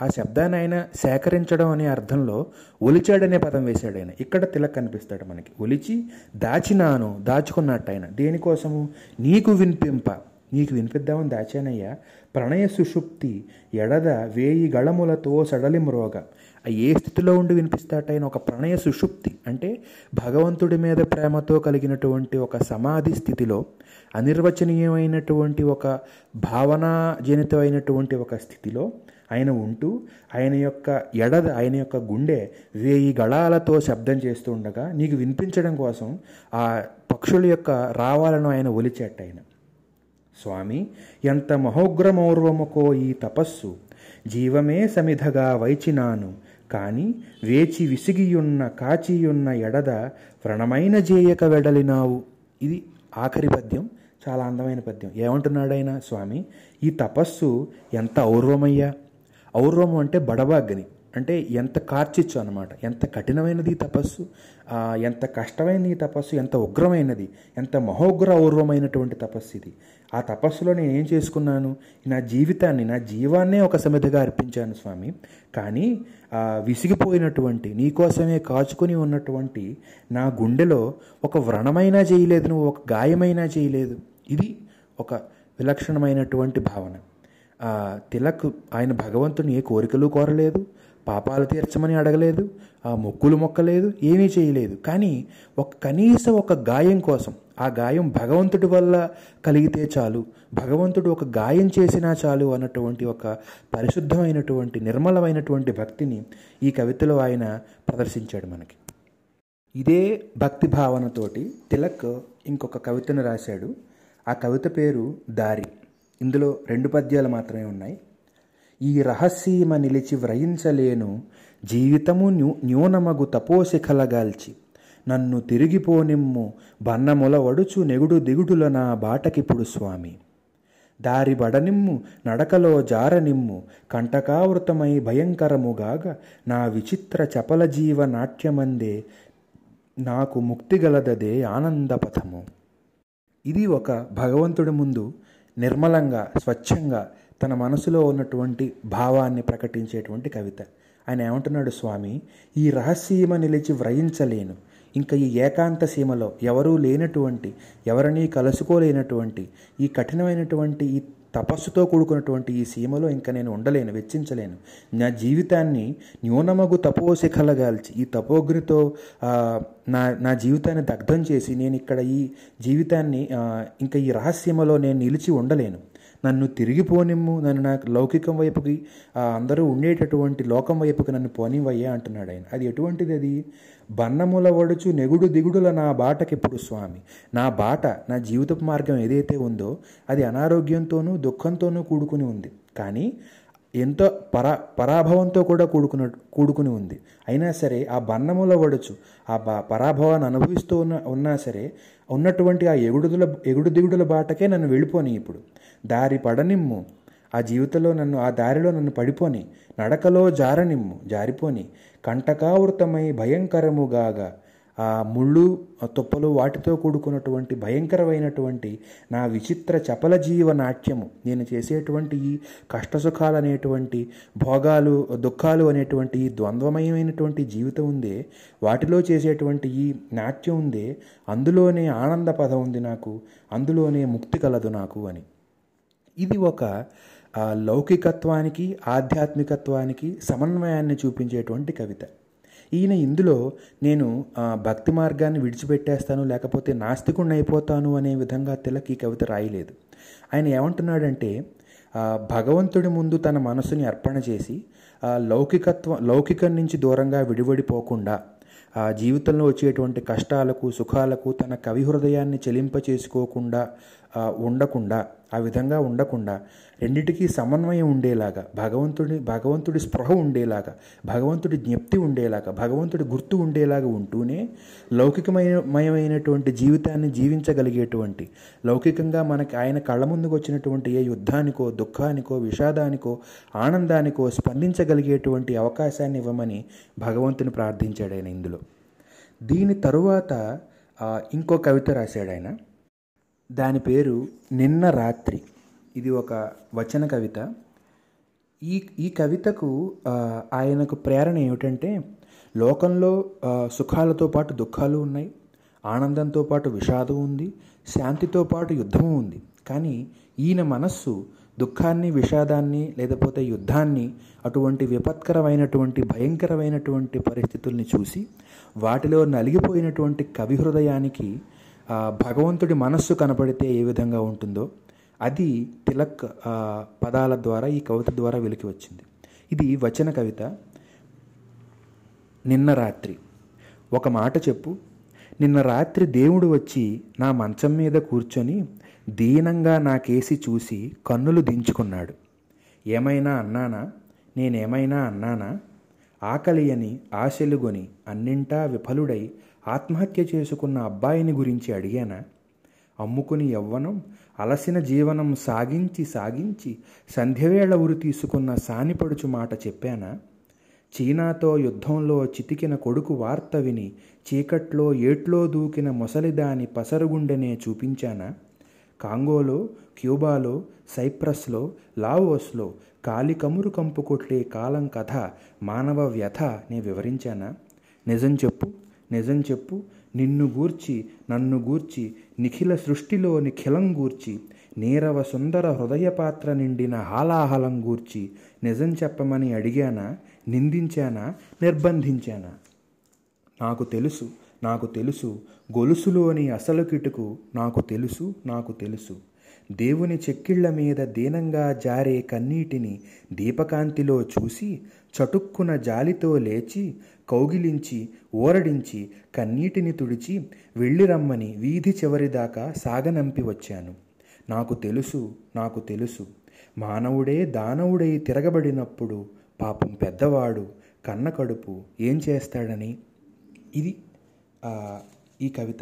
ఆ శబ్దాన్ని ఆయన సేకరించడం అనే అర్థంలో ఒలిచాడనే పదం వేశాడు ఆయన. ఇక్కడ తిలక్ కనిపిస్తాడు మనకి. ఒలిచి దాచినాను దాచుకున్నట్టు ఆయన. దేనికోసము? నీకు వినిపింప. నీకు వినిపిద్దామని దాచానయ్యా. ప్రణయ సుషుప్తి ఎడద వేయి గళములతో సడలి మ్రోగ ఏ స్థితిలో ఉండి వినిపిస్తాటైన ఒక ప్రణయ సుషుప్తి? అంటే భగవంతుడి మీద ప్రేమతో కలిగినటువంటి ఒక సమాధి స్థితిలో అనిర్వచనీయమైనటువంటి ఒక భావనాజనితమైనటువంటి ఒక స్థితిలో ఆయన ఉంటూ ఆయన యొక్క ఎడద ఆయన యొక్క గుండె వేయి గళాలతో శబ్దం చేస్తూ ఉండగా నీకు వినిపించడం కోసం ఆ పక్షుల యొక్క రావాలను ఆయన ఒలిచేట ఆయన. స్వామి ఎంత మహోగ్రమౌర్వముకో ఈ తపస్సు. జీవమే సమిధగా వైచినాను. కాని వేచి విసిగియున్న కాచియున్న ఎడద వ్రణమైన జేయక వెడలినావు. ఇది ఆఖరి పద్యం చాలా అందమైన పద్యం. ఏమంటున్నాడైనా స్వామి ఈ తపస్సు ఎంత ఔర్వమయ్యా? ఔర్వము అంటే బడబాగ్ని. అంటే ఎంత కార్చిచ్చు అనమాట ఎంత కఠినమైనది తపస్సు? ఎంత కష్టమైనది తపస్సు? ఎంత ఉగ్రమైనది? ఎంత మహోగ్ర ఔర్వమైనటువంటి తపస్సు ఇది. ఆ తపస్సులో నేను ఏం చేసుకున్నాను? నా జీవితాన్ని నా జీవాన్నే ఒక సమిధిగా అర్పించాను స్వామి. కానీ ఆ విసిగిపోయినటువంటి నీకోసమే కాచుకొని ఉన్నటువంటి నా గుండెలో ఒక వ్రణమైనా చేయలేదు నువ్వు ఒక గాయమైనా చేయలేదు. ఇది ఒక విలక్షణమైనటువంటి భావన. తిలక్ ఆయన భగవంతుని ఏ కోరికలు కోరలేదు పాపాలు తీర్చమని అడగలేదు ఆ మొక్కులు మొక్కలేదు ఏమీ చేయలేదు. కానీ ఒక కనీసం ఒక గాయం కోసం ఆ గాయం భగవంతుడి వల్ల కలిగితే చాలు భగవంతుడు ఒక గాయం చేసినా చాలు అన్నటువంటి ఒక పరిశుద్ధమైనటువంటి నిర్మలమైనటువంటి భక్తిని ఈ కవితలో ఆయన ప్రదర్శించాడు మనకి. ఇదే భక్తి భావనతోటి తిలక్ ఇంకొక కవితను రాశాడు. ఆ కవిత పేరు దారి. ఇందులో రెండు పద్యాలు మాత్రమే ఉన్నాయి. ఈ రహస్యమ నిలిచి వ్రయించలేను. జీవితము న్యూ న్యూనమగు తపోశిఖలగాల్చి నన్ను తిరిగిపోనిమ్ము. బన్నముల వడుచు నెగుడు దిగుడుల నా బాటకిప్పుడు స్వామి. దారి బడనిమ్ము. నడకలో జారనిమ్ము. కంటకావృతమై భయంకరముగాగ నా విచిత్ర చపల జీవ నాట్యమందే నాకు ముక్తిగలదదే ఆనందపథము. ఇది ఒక భగవంతుడి ముందు నిర్మలంగా స్వచ్ఛంగా తన మనసులో ఉన్నటువంటి భావాన్ని ప్రకటించేటువంటి కవిత. ఆయన ఏమంటున్నాడు స్వామి ఈ రహస్యమ నిలిచి వ్రయించలేను. ఇంకా ఈ ఏకాంత సీమలో ఎవరూ లేనటువంటి ఎవరినీ కలుసుకోలేనటువంటి ఈ కఠినమైనటువంటి ఈ తపస్సుతో కూడుకున్నటువంటి ఈ సీమలో ఇంకా నేను ఉండలేను వెచ్చించలేను. నా జీవితాన్ని న్యూనమగు తపోశిఖలగాల్చి ఈ తపోగ్నితో నా నా జీవితాన్ని దగ్ధం చేసి నేను ఇక్కడ ఈ జీవితాన్ని ఇంకా ఈ రహస్యమలో నేను నిలిచి ఉండలేను. నన్ను తిరిగిపోనిమ్ము నన్ను నాకు లౌకికం వైపుకి అందరూ ఉండేటటువంటి లోకం వైపుకి నన్ను పోనివయ్యా అంటున్నాడు ఆయన. అది ఎటువంటిది అది? బన్నముల వడుచు నెగుడు దిగుడుల నా బాటకిప్పుడు స్వామి? నా బాట నా జీవితపు మార్గం ఏదైతే ఉందో అది అనారోగ్యంతోనూ దుఃఖంతోనూ కూడుకుని ఉంది. కానీ ఎంతో పరా పరాభవంతో కూడా కూడుకున్న కూడుకుని ఉంది. అయినా సరే ఆ బన్నములో వడచు ఆ పరాభవాన్ని అనుభవిస్తూ ఉన్న ఉన్నా సరే ఉన్నటువంటి ఆ ఎగుడుదుల ఎగుడు దిగుడుల బాటకే నన్ను వెళ్ళిపోని ఇప్పుడు. దారి పడనిమ్ము. ఆ జీవితంలో నన్ను ఆ దారిలో నన్ను పడిపోని నడకలో జారనిమ్ము జారిపోని కంటకావృతమై భయంకరముగాగా ఆ ముళ్ళు తుప్పలు వాటితో కూడుకున్నటువంటి భయంకరమైనటువంటి నా విచిత్ర చపల జీవ నాట్యము. నేను చేసేటువంటి ఈ కష్టసుఖాలు అనేటువంటి భోగాలు దుఃఖాలు అనేటువంటి ఈ ద్వంద్వమయమైనటువంటి జీవితం ఉందే వాటిలో చేసేటువంటి ఈ నాట్యం ఉందే అందులోనే ఆనంద పదం ఉంది నాకు అందులోనే ముక్తి కలదు నాకు అని. ఇది ఒక లౌకికత్వానికి ఆధ్యాత్మికత్వానికి సమన్వయాన్ని చూపించేటువంటి కవిత. ఈయన ఇందులో నేను భక్తి మార్గాన్ని విడిచిపెట్టేస్తాను లేకపోతే నాస్తికుడిని అయిపోతాను అనే విధంగా తిలక్ ఈ కవిత రాయలేదు. ఆయన ఏమంటున్నాడంటే భగవంతుడి ముందు తన మనసుని అర్పణ చేసి లౌకికత్వం లౌకికం నుంచి దూరంగా విడివడిపోకుండా ఆ జీవితంలో వచ్చేటువంటి కష్టాలకు సుఖాలకు తన కవి హృదయాన్ని చెలింప చేసుకోకుండా ఉండకుండా ఆ విధంగా ఉండకుండా రెండిటికీ సమన్వయం ఉండేలాగా భగవంతుడి భగవంతుడి స్పృహ ఉండేలాగా భగవంతుడి జ్ఞప్తి ఉండేలాగా భగవంతుడి గుర్తు ఉండేలాగా ఉంటూనే లౌకికమయమైనటువంటి జీవితాన్ని జీవించగలిగేటువంటి లౌకికంగా మనకి ఆయన కళ్ళ ముందుకు వచ్చినటువంటి ఏ యుద్ధానికో దుఃఖానికో విషాదానికో ఆనందానికో స్పందించగలిగేటువంటి అవకాశాన్ని ఇవ్వమని భగవంతుని ప్రార్థించాడు ఆయన ఇందులో. దీని తరువాత ఇంకో కవిత రాశాడు ఆయన. దాని పేరు నిన్న రాత్రి. ఇది ఒక వచన కవిత. ఈ ఈ కవితకు ఆయనకు ప్రేరణ ఏమిటంటే లోకంలో సుఖాలతో పాటు దుఃఖాలు ఉన్నాయి. ఆనందంతో పాటు విషాదం ఉంది. శాంతితో పాటు యుద్ధము ఉంది. కానీ ఈయన మనస్సు దుఃఖాన్ని విషాదాన్ని లేకపోతే యుద్ధాన్ని అటువంటి విపత్కరమైనటువంటి భయంకరమైనటువంటి పరిస్థితుల్ని చూసి వాటిలో నలిగిపోయినటువంటి కవి హృదయానికి భగవంతుడి మనస్సు కనపడితే ఏ విధంగా ఉంటుందో అది తిలక్ పదాల ద్వారా ఈ కవిత ద్వారా వెలికి వచ్చింది. ఇది వచన కవిత. నిన్న రాత్రి. ఒక మాట చెప్పు. నిన్న రాత్రి దేవుడు వచ్చి నా మంచం మీద కూర్చొని దీనంగా నాకేసి చూసి కన్నులు దించుకున్నాడు. ఏమైనా అన్నానా? నేనేమైనా అన్నానా? ఆకలి అని ఆశలుగొని అన్నింటా విఫలుడై ఆత్మహత్య చేసుకున్న అబ్బాయిని గురించి అడిగానా? అమ్ముకుని యవ్వనం అలసిన జీవనం సాగించి సాగించి సంధ్యవేళ ఉరి తీసుకున్న సానిపడుచు మాట చెప్పానా? చీనాతో యుద్ధంలో చితికిన కొడుకు వార్త విని చీకట్లో ఏట్లో దూకిన మొసలిదాని పసరుగుండెనే చూపించానా? కాంగోలో క్యూబాలో సైప్రస్లో లావోస్లో కాలి కమురు కంపు కొట్లే కాలం కథ మానవ వ్యథ నే వివరించానా? నిజం చెప్పు. నిజం చెప్పు. నిన్ను గూర్చి నన్ను గూర్చి నిఖిల సృష్టిలో నిఖిలం గూర్చి నీరవ సుందర హృదయ పాత్ర నిండిన హాలాహలం గూర్చి నిజం చెప్పమని అడిగానా నిందించానా నిర్బంధించానా? నాకు తెలుసు నాకు తెలుసు. గొలుసులోని అసలు కిటుకు నాకు తెలుసు నాకు తెలుసు. దేవుని చెక్కిళ్ళ మీద దీనంగా జారే కన్నీటిని దీపకాంతిలో చూసి చటుక్కున జాలితో లేచి కౌగిలించి ఓరడించి కన్నీటిని తుడిచి వెళ్ళి రమ్మని వీధి చివరిదాకా సాగనంపి వచ్చాను. నాకు తెలుసు నాకు తెలుసు. మానవుడే దానవుడై తిరగబడినప్పుడు పాపం పెద్దవాడు కన్న కడుపు ఏం చేస్తాడని? ఇది ఈ కవిత.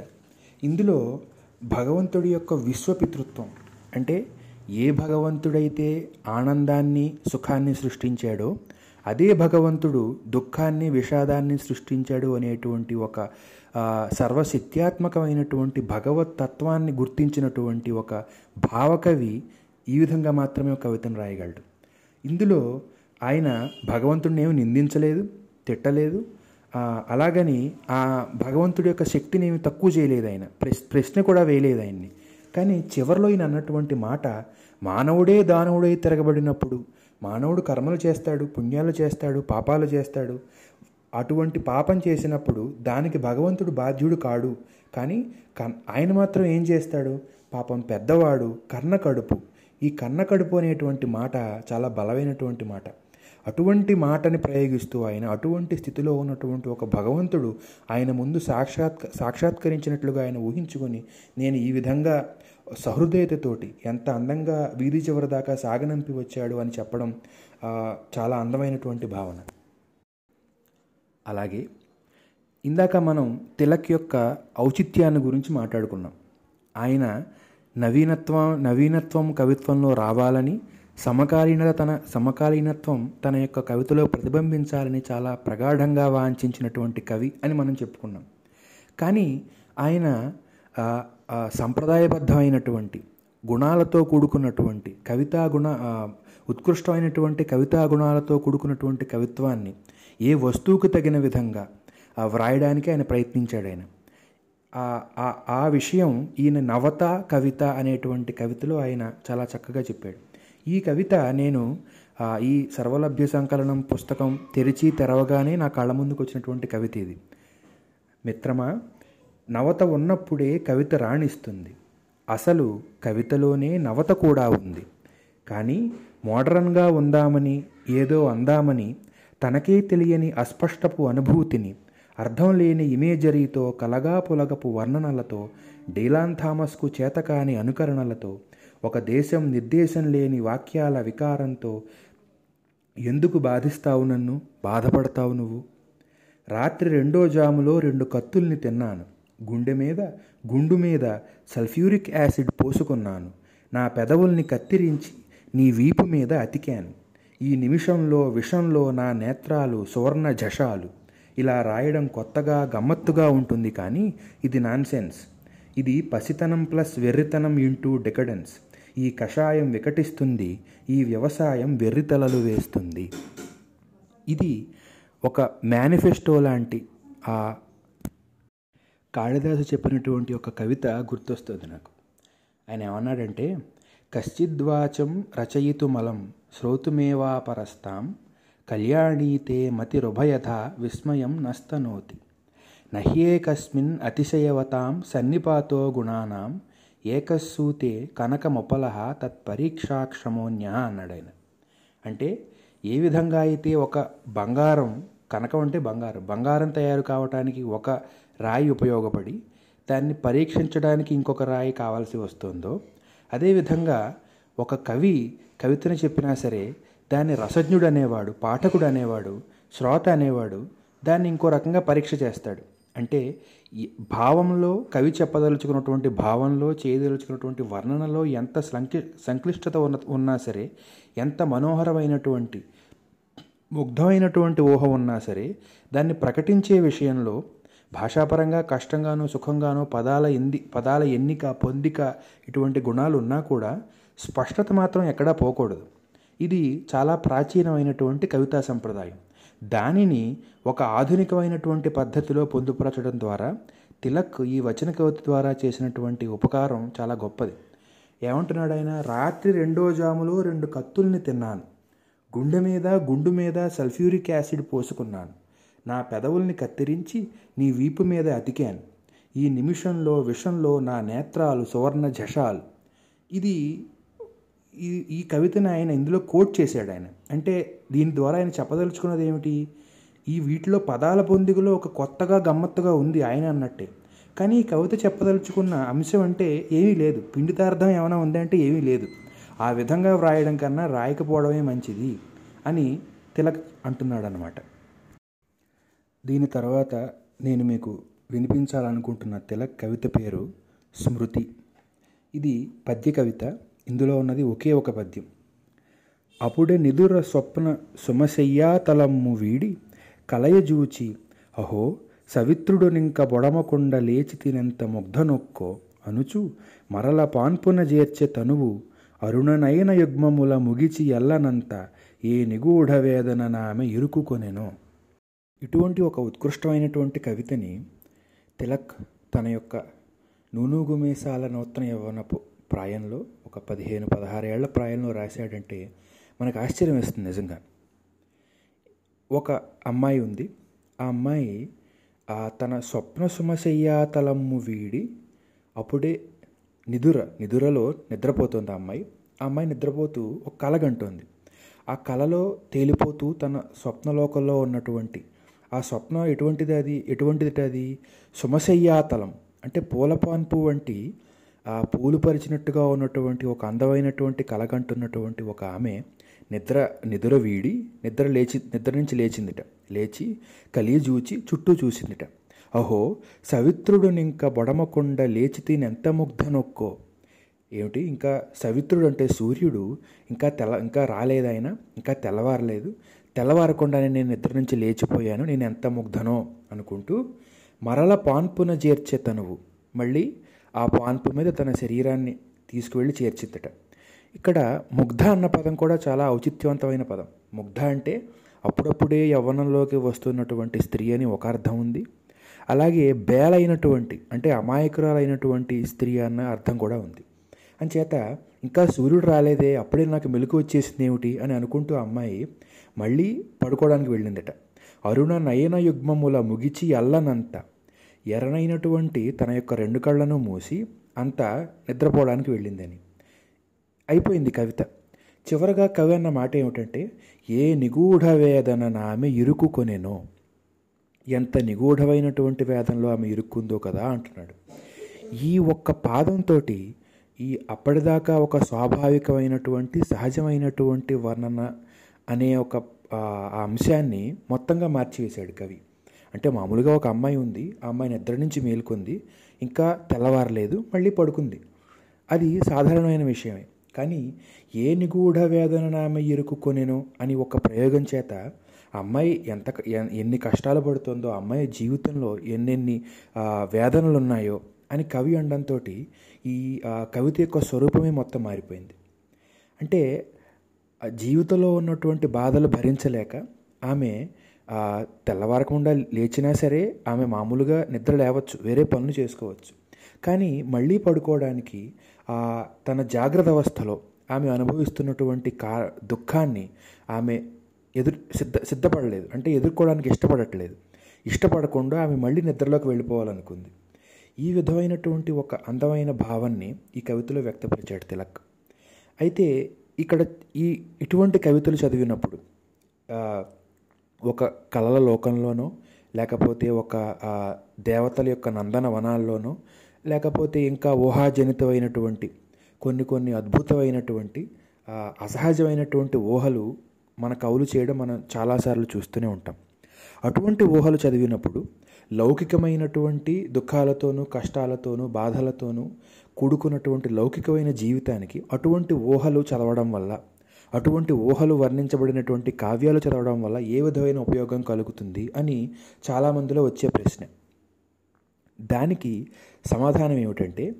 ఇందులో భగవంతుడి యొక్క విశ్వపితృత్వం. అంటే ఏ భగవంతుడైతే ఆనందాన్ని సుఖాన్ని సృష్టించాడో అదే భగవంతుడు దుఃఖాన్ని విషాదాన్ని సృష్టించాడు అనేటువంటి ఒక సర్వశక్త్యాత్మకమైనటువంటి భగవత్ తత్వాన్ని గుర్తించినటువంటి ఒక భావకవి ఈ విధంగా మాత్రమే ఒక కవితను రాయగలడు. ఇందులో ఆయన భగవంతుడిని ఏమి నిందించలేదు తిట్టలేదు అలాగని ఆ భగవంతుడి యొక్క శక్తిని ఏమి తక్కువ చేయలేదు ఆయన. ప్రశ్ ప్రశ్న కూడా వేయలేదు ఆయన్ని. కానీ చివరిలో ఈయన అన్నటువంటి మాట మానవుడే దానవుడై తిరగబడినప్పుడు మానవుడు కర్మలు చేస్తాడు పుణ్యాలు చేస్తాడు పాపాలు చేస్తాడు అటువంటి పాపం చేసినప్పుడు దానికి భగవంతుడు బాధ్యుడు కాడు. కానీ క ఆయన మాత్రం ఏం చేస్తాడు? పాపం పెద్దవాడు కర్ణ కడుపు. ఈ కన్న కడుపు అనేటువంటి మాట చాలా బలమైనటువంటి మాట. అటువంటి మాటని ప్రయోగిస్తూ ఆయన అటువంటి స్థితిలో ఉన్నటువంటి ఒక భగవంతుడు ఆయన ముందు సాక్షాత్ సాక్షాత్కరించినట్లుగా ఆయన ఊహించుకొని నేను ఈ విధంగా సహృదయతతోటి ఎంత అందంగా వీధి చివరి దాకా సాగనంపి వచ్చాడు అని చెప్పడం చాలా అందమైనటువంటి భావన. అలాగే ఇందాక మనం తిలక్ యొక్క ఔచిత్యాన్ని గురించి మాట్లాడుకున్నాం. ఆయన నవీనత్వం నవీనత్వం కవిత్వంలో రావాలని సమకాలీనత తన సమకాలీనత్వం తన యొక్క కవితలో ప్రతిబింబించాలని చాలా ప్రగాఢంగా వాంఛించినటువంటి కవి అని మనం చెప్పుకున్నాం. కానీ ఆయన సంప్రదాయబద్ధమైనటువంటి గుణాలతో కూడుకున్నటువంటి కవితా గుణ ఉత్కృష్టమైనటువంటి కవితా గుణాలతో కూడుకున్నటువంటి కవిత్వాన్ని ఏ వస్తువుకు తగిన విధంగా వ్రాయడానికి ఆయన ప్రయత్నించాడు ఆయన. ఆ- ఆ విషయం ఈయన నవత కవిత అనేటువంటి కవితలో ఆయన చాలా చక్కగా చెప్పాడు. ఈ కవిత నేను ఈ సర్వలభ్య సంకలనం పుస్తకం తెరిచి తెరవగానే నా కళ్ళ ముందుకు వచ్చినటువంటి కవిత ఇది. మిత్రమా నవత ఉన్నప్పుడే కవిత రాణిస్తుంది. అసలు కవితలోనే నవత కూడా ఉంది. కానీ మోడర్న్గా ఉందామని ఏదో అందామని తనకే తెలియని అస్పష్టపు అనుభూతిని అర్థం లేని ఇమేజరీతో కలగా పులగపు వర్ణనలతో డీలాన్ థామస్కు చేతకాని అనుకరణలతో ఒక దేశం నిర్దేశం లేని వాక్యాల వికారంతో ఎందుకు బాధిస్తావు నన్ను? బాధపడతావు నువ్వు? రాత్రి రెండో జాములో రెండు కత్తుల్ని తిన్నాను. గుండె మీద గుండు మీద సల్ఫ్యూరిక్ యాసిడ్ పోసుకున్నాను. నా పెదవుల్ని కత్తిరించి నీ వీపు మీద అతికాను. ఈ నిమిషంలో విషంలో నా నేత్రాలు సువర్ణ జషాలు ఇలా రాయడం కొత్తగా గమ్మత్తుగా ఉంటుంది కానీ ఇది నాన్సెన్స్. ఇది పసితనం ప్లస్ వెర్రితనం ఇంటూ డెకడెన్స్. ఈ కషాయం వికటిస్తుంది ఈ వ్యవసాయం వెర్రితలలు వేస్తుంది. ఇది ఒక మేనిఫెస్టో లాంటి ఆ కాళిదాసు చెప్పినటువంటి ఒక కవిత గుర్తొస్తుంది నాకు. ఆయన ఏమన్నాడంటే కశ్చిద్వాచం రచయితుమలం శ్రోతుమేవాపరస్తాం కళ్యాణీతే మతిరుభయథ విస్మయం నస్తనోతి. నహ్యేకస్మిన్ అతిశయవతాం సన్నిపాతో గుణానాం ఏకస్సూతే కనకముపలహ తత్పరీక్షాక్షమోన్య అన్నాడాయన అంటే ఏ విధంగా అయితే ఒక బంగారం కనకం అంటే బంగారం బంగారం తయారు కావటానికి ఒక రాయి ఉపయోగపడి దాన్ని పరీక్షించడానికి ఇంకొక రాయి కావాల్సి వస్తుందో అదేవిధంగా ఒక కవి కవితను చెప్పినా సరే దాన్ని రసజ్ఞుడు అనేవాడు పాఠకుడు అనేవాడు శ్రోత అనేవాడు దాన్ని ఇంకో రకంగా పరీక్ష చేస్తాడు. అంటే భావంలో కవి చెప్పదలుచుకున్నటువంటి భావంలో చేయదలుచుకున్నటువంటి వర్ణనలో ఎంత సంక్లి సంక్లిష్టత ఉన్న ఉన్నా సరే ఎంత మనోహరమైనటువంటి ముగ్ధమైనటువంటి ఊహ ఉన్నా సరే దాన్ని ప్రకటించే విషయంలో భాషాపరంగా కష్టంగానో సుఖంగానో పదాల ఎంది పదాల ఎన్నిక పొందిక ఇటువంటి గుణాలు ఉన్నా కూడా స్పష్టత మాత్రం ఎక్కడా పోకూడదు. ఇది చాలా ప్రాచీనమైనటువంటి కవితా సంప్రదాయం. దానిని ఒక ఆధునికమైనటువంటి పద్ధతిలో పొందుపరచడం ద్వారా తిలక్ ఈ వచన కవిత ద్వారా చేసినటువంటి ఉపకారం చాలా గొప్పది. ఏమంటున్నాడు ఆయన రాత్రి రెండో జాములో రెండు కత్తుల్ని తిన్నాను. గుండె మీద గుండు మీద సల్ఫ్యూరిక్ యాసిడ్ పోసుకున్నాను. నా పెదవుల్ని కత్తిరించి నీ వీపు మీద అతికాను. ఈ నిమిషంలో విషంలో నా నేత్రాలు సువర్ణ జషాలు ఇది ఈ ఈ కవితను ఆయన ఇందులో కోట్ చేశాడు ఆయన. అంటే దీని ద్వారా ఆయన చెప్పదలుచుకున్నది ఏమిటి? ఈ వీటిలో పదాల పొందికలో ఒక కొత్తగా గమ్మత్తుగా ఉంది ఆయన అన్నట్టే. కానీ ఈ కవిత చెప్పదలుచుకున్న అంశం అంటే ఏమీ లేదు. పిండితార్థం ఏమైనా ఉందంటే ఏమీ లేదు. ఆ విధంగా వ్రాయడం కన్నా రాయకపోవడమే మంచిది అని తిలక్ అంటున్నాడు అనమాట దీని తర్వాత నేను మీకు వినిపించాలనుకుంటున్న తిలక్ కవిత పేరు స్మృతి. ఇది పద్య కవిత. ఇందులో ఉన్నది ఒకే ఒక పద్యం. అప్పుడే నిదుర స్వప్న సుమశయ్యాతలమ్ము వీడి కలయజూచి అహో సవిత్రుడునింక బొడమకొండ లేచి తినంత ముగ్ధనొక్కో? అనుచు మరల పాన్పున జేర్చే తనువు అరుణనయన యుగ్మముల ముగిచి ఎల్లనంత ఏ నిగూఢ వేదన నామె ఇరుకుకొనెనో? ఇటువంటి ఒక ఉత్కృష్టమైనటువంటి కవితని తిలక్ తన యొక్క నూనూగుమేసాల నూతన యవ్వనపు ప్రాయంలో ఒక పదిహేను పదహారేళ్ళ ప్రాయంలో రాశాడంటే మనకు ఆశ్చర్యం వేస్తుంది నిజంగా. ఒక అమ్మాయి ఉంది. ఆ అమ్మాయి ఆ తన స్వప్న సుమశయ్యాతలమ్ము వీడి అప్పుడే నిదుర నిదురలో నిద్రపోతుంది ఆ అమ్మాయి. ఆ అమ్మాయి నిద్రపోతూ ఒక కల గంటోంది. ఆ కలలో తేలిపోతూ తన స్వప్నలోకంలో ఉన్నటువంటి ఆ స్వప్నం ఎటువంటిది అది? ఎటువంటిది అది? సుమశయ్యాతలం. అంటే పూలపాన్పు వంటి ఆ పూలు పరిచినట్టుగా ఉన్నటువంటి ఒక అందమైనటువంటి కలగంటున్నటువంటి ఒక ఆమె నిద్ర నిద్ర వీడి నిద్ర లేచి నిద్ర నుంచి లేచిందిట. లేచి కలిగి చూచి చుట్టూ చూసిందిట. అహో సవిత్రుడునింక బొడమకొండ లేచి ఎంత ముగ్ధనొక్కో ఏమిటి? ఇంకా సవిత్రుడు అంటే సూర్యుడు ఇంకా తెల్ల ఇంకా రాలేదాయన ఇంకా తెల్లవారలేదు. తెల్లవారకుండానే నేను నిద్ర నుంచి లేచిపోయాను నేను ఎంత ముగ్ధనో అనుకుంటూ మరల పాన్పున చేర్చే తనువు. మళ్ళీ ఆ పాన్పు మీద తన శరీరాన్ని తీసుకువెళ్ళి చేర్చిద్దట. ఇక్కడ ముగ్ధ అన్న పదం కూడా చాలా ఔచిత్యవంతమైన పదం. ముగ్ధ అంటే అప్పుడప్పుడే యవ్వనంలోకి వస్తున్నటువంటి స్త్రీ అని ఒక అర్థం ఉంది. అలాగే బేలైనటువంటి అంటే అమాయకురాలైనటువంటి స్త్రీ అన్న అర్థం కూడా ఉంది. అంచేత ఇంకా సూర్యుడు రాలేదే అప్పుడే నాకు మెలకు వచ్చేసింది ఏమిటి అని అనుకుంటూ అమ్మాయి మళ్ళీ పడుకోవడానికి వెళ్ళిందట. అరుణ నయన యుగ్మముల ముగిచి అల్లనంత ఎర్రనైనటువంటి తన యొక్క రెండు కళ్ళను మూసి అంతా నిద్రపోవడానికి వెళ్ళిందని. అయిపోయింది కవిత. చివరగా కవి అన్న మాట ఏమిటంటే ఏ నిగూఢ వేదన ఆమె ఇరుక్కుకొనేనో ఎంత నిగూఢమైనటువంటి వేదనలో ఆమె ఇరుక్కుందో కదా అంటున్నాడు. ఈ ఒక్క పాదంతో ఈ అప్పటిదాకా ఒక స్వాభావికమైనటువంటి సహజమైనటువంటి వర్ణన అనే ఒక ఆ అంశాన్ని మొత్తంగా మార్చివేశాడు కవి. అంటే మామూలుగా ఒక అమ్మాయి ఉంది ఆ అమ్మాయి నిద్ర నుంచి మేల్కొంది ఇంకా తెల్లవారలేదు మళ్ళీ పడుకుంది. అది సాధారణమైన విషయమే. కానీ ఏ నిగూఢ వేదన ఆమె ఇరుక్కుకొనేను అని ఒక ప్రయోగం చేత అమ్మాయి ఎంత ఎన్ని కష్టాలు పడుతుందో అమ్మాయి జీవితంలో ఎన్నెన్ని వేదనలు ఉన్నాయో అని కవి అనడంతో ఈ కవిత యొక్క స్వరూపమే మొత్తం మారిపోయింది. అంటే జీవితంలో ఉన్నటువంటి బాధలు భరించలేక ఆమె తెల్లవారకుండా లేచినా సరే ఆమె మామూలుగా నిద్ర లేవచ్చు వేరే పనులు చేసుకోవచ్చు. కానీ మళ్ళీ పడుకోవడానికి తన జాగ్రత్త అవస్థలో ఆమె అనుభవిస్తున్నటువంటి కా దుఃఖాన్ని ఆమె ఎదురు సిద్ధ సిద్ధపడలేదు. అంటే ఎదుర్కోవడానికి ఇష్టపడట్లేదు. ఇష్టపడకుండా ఆమె మళ్ళీ నిద్రలోకి వెళ్ళిపోవాలనుకుంది. ఈ విధమైనటువంటి ఒక అందమైన భావాన్ని ఈ కవితలో వ్యక్తపరిచాడు తిలక్. అయితే ఇక్కడ ఈ ఇటువంటి కవితలు చదివినప్పుడు ఒక కళల లోకంలోనో లేకపోతే ఒక దేవతల యొక్క నందన వనాల్లోనో లేకపోతే ఇంకా ఊహాజనితమైనటువంటి కొన్ని కొన్ని అద్భుతమైనటువంటి అసహజమైనటువంటి ఊహలు మన కవులు చేయడం మనం చాలాసార్లు చూస్తూనే ఉంటాం. అటువంటి ఊహలు చదివినప్పుడు లౌకికమైనటువంటి దుఃఖాలతోనూ కష్టాలతోనూ బాధలతోనూ కూడుకున్నటువంటి లౌకికమైన జీవితానికి అటువంటి ఊహలు చదవడం వల్ల అటువంటి ఊహలు వర్ణించబడినటువంటి కావ్యాలు చదవడం వల్ల ఏ విధమైన ఉపయోగం కలుగుతుంది అని చాలామందిలో వచ్చే ప్రశ్న. దానికి సమాధానం ఏమిటంటే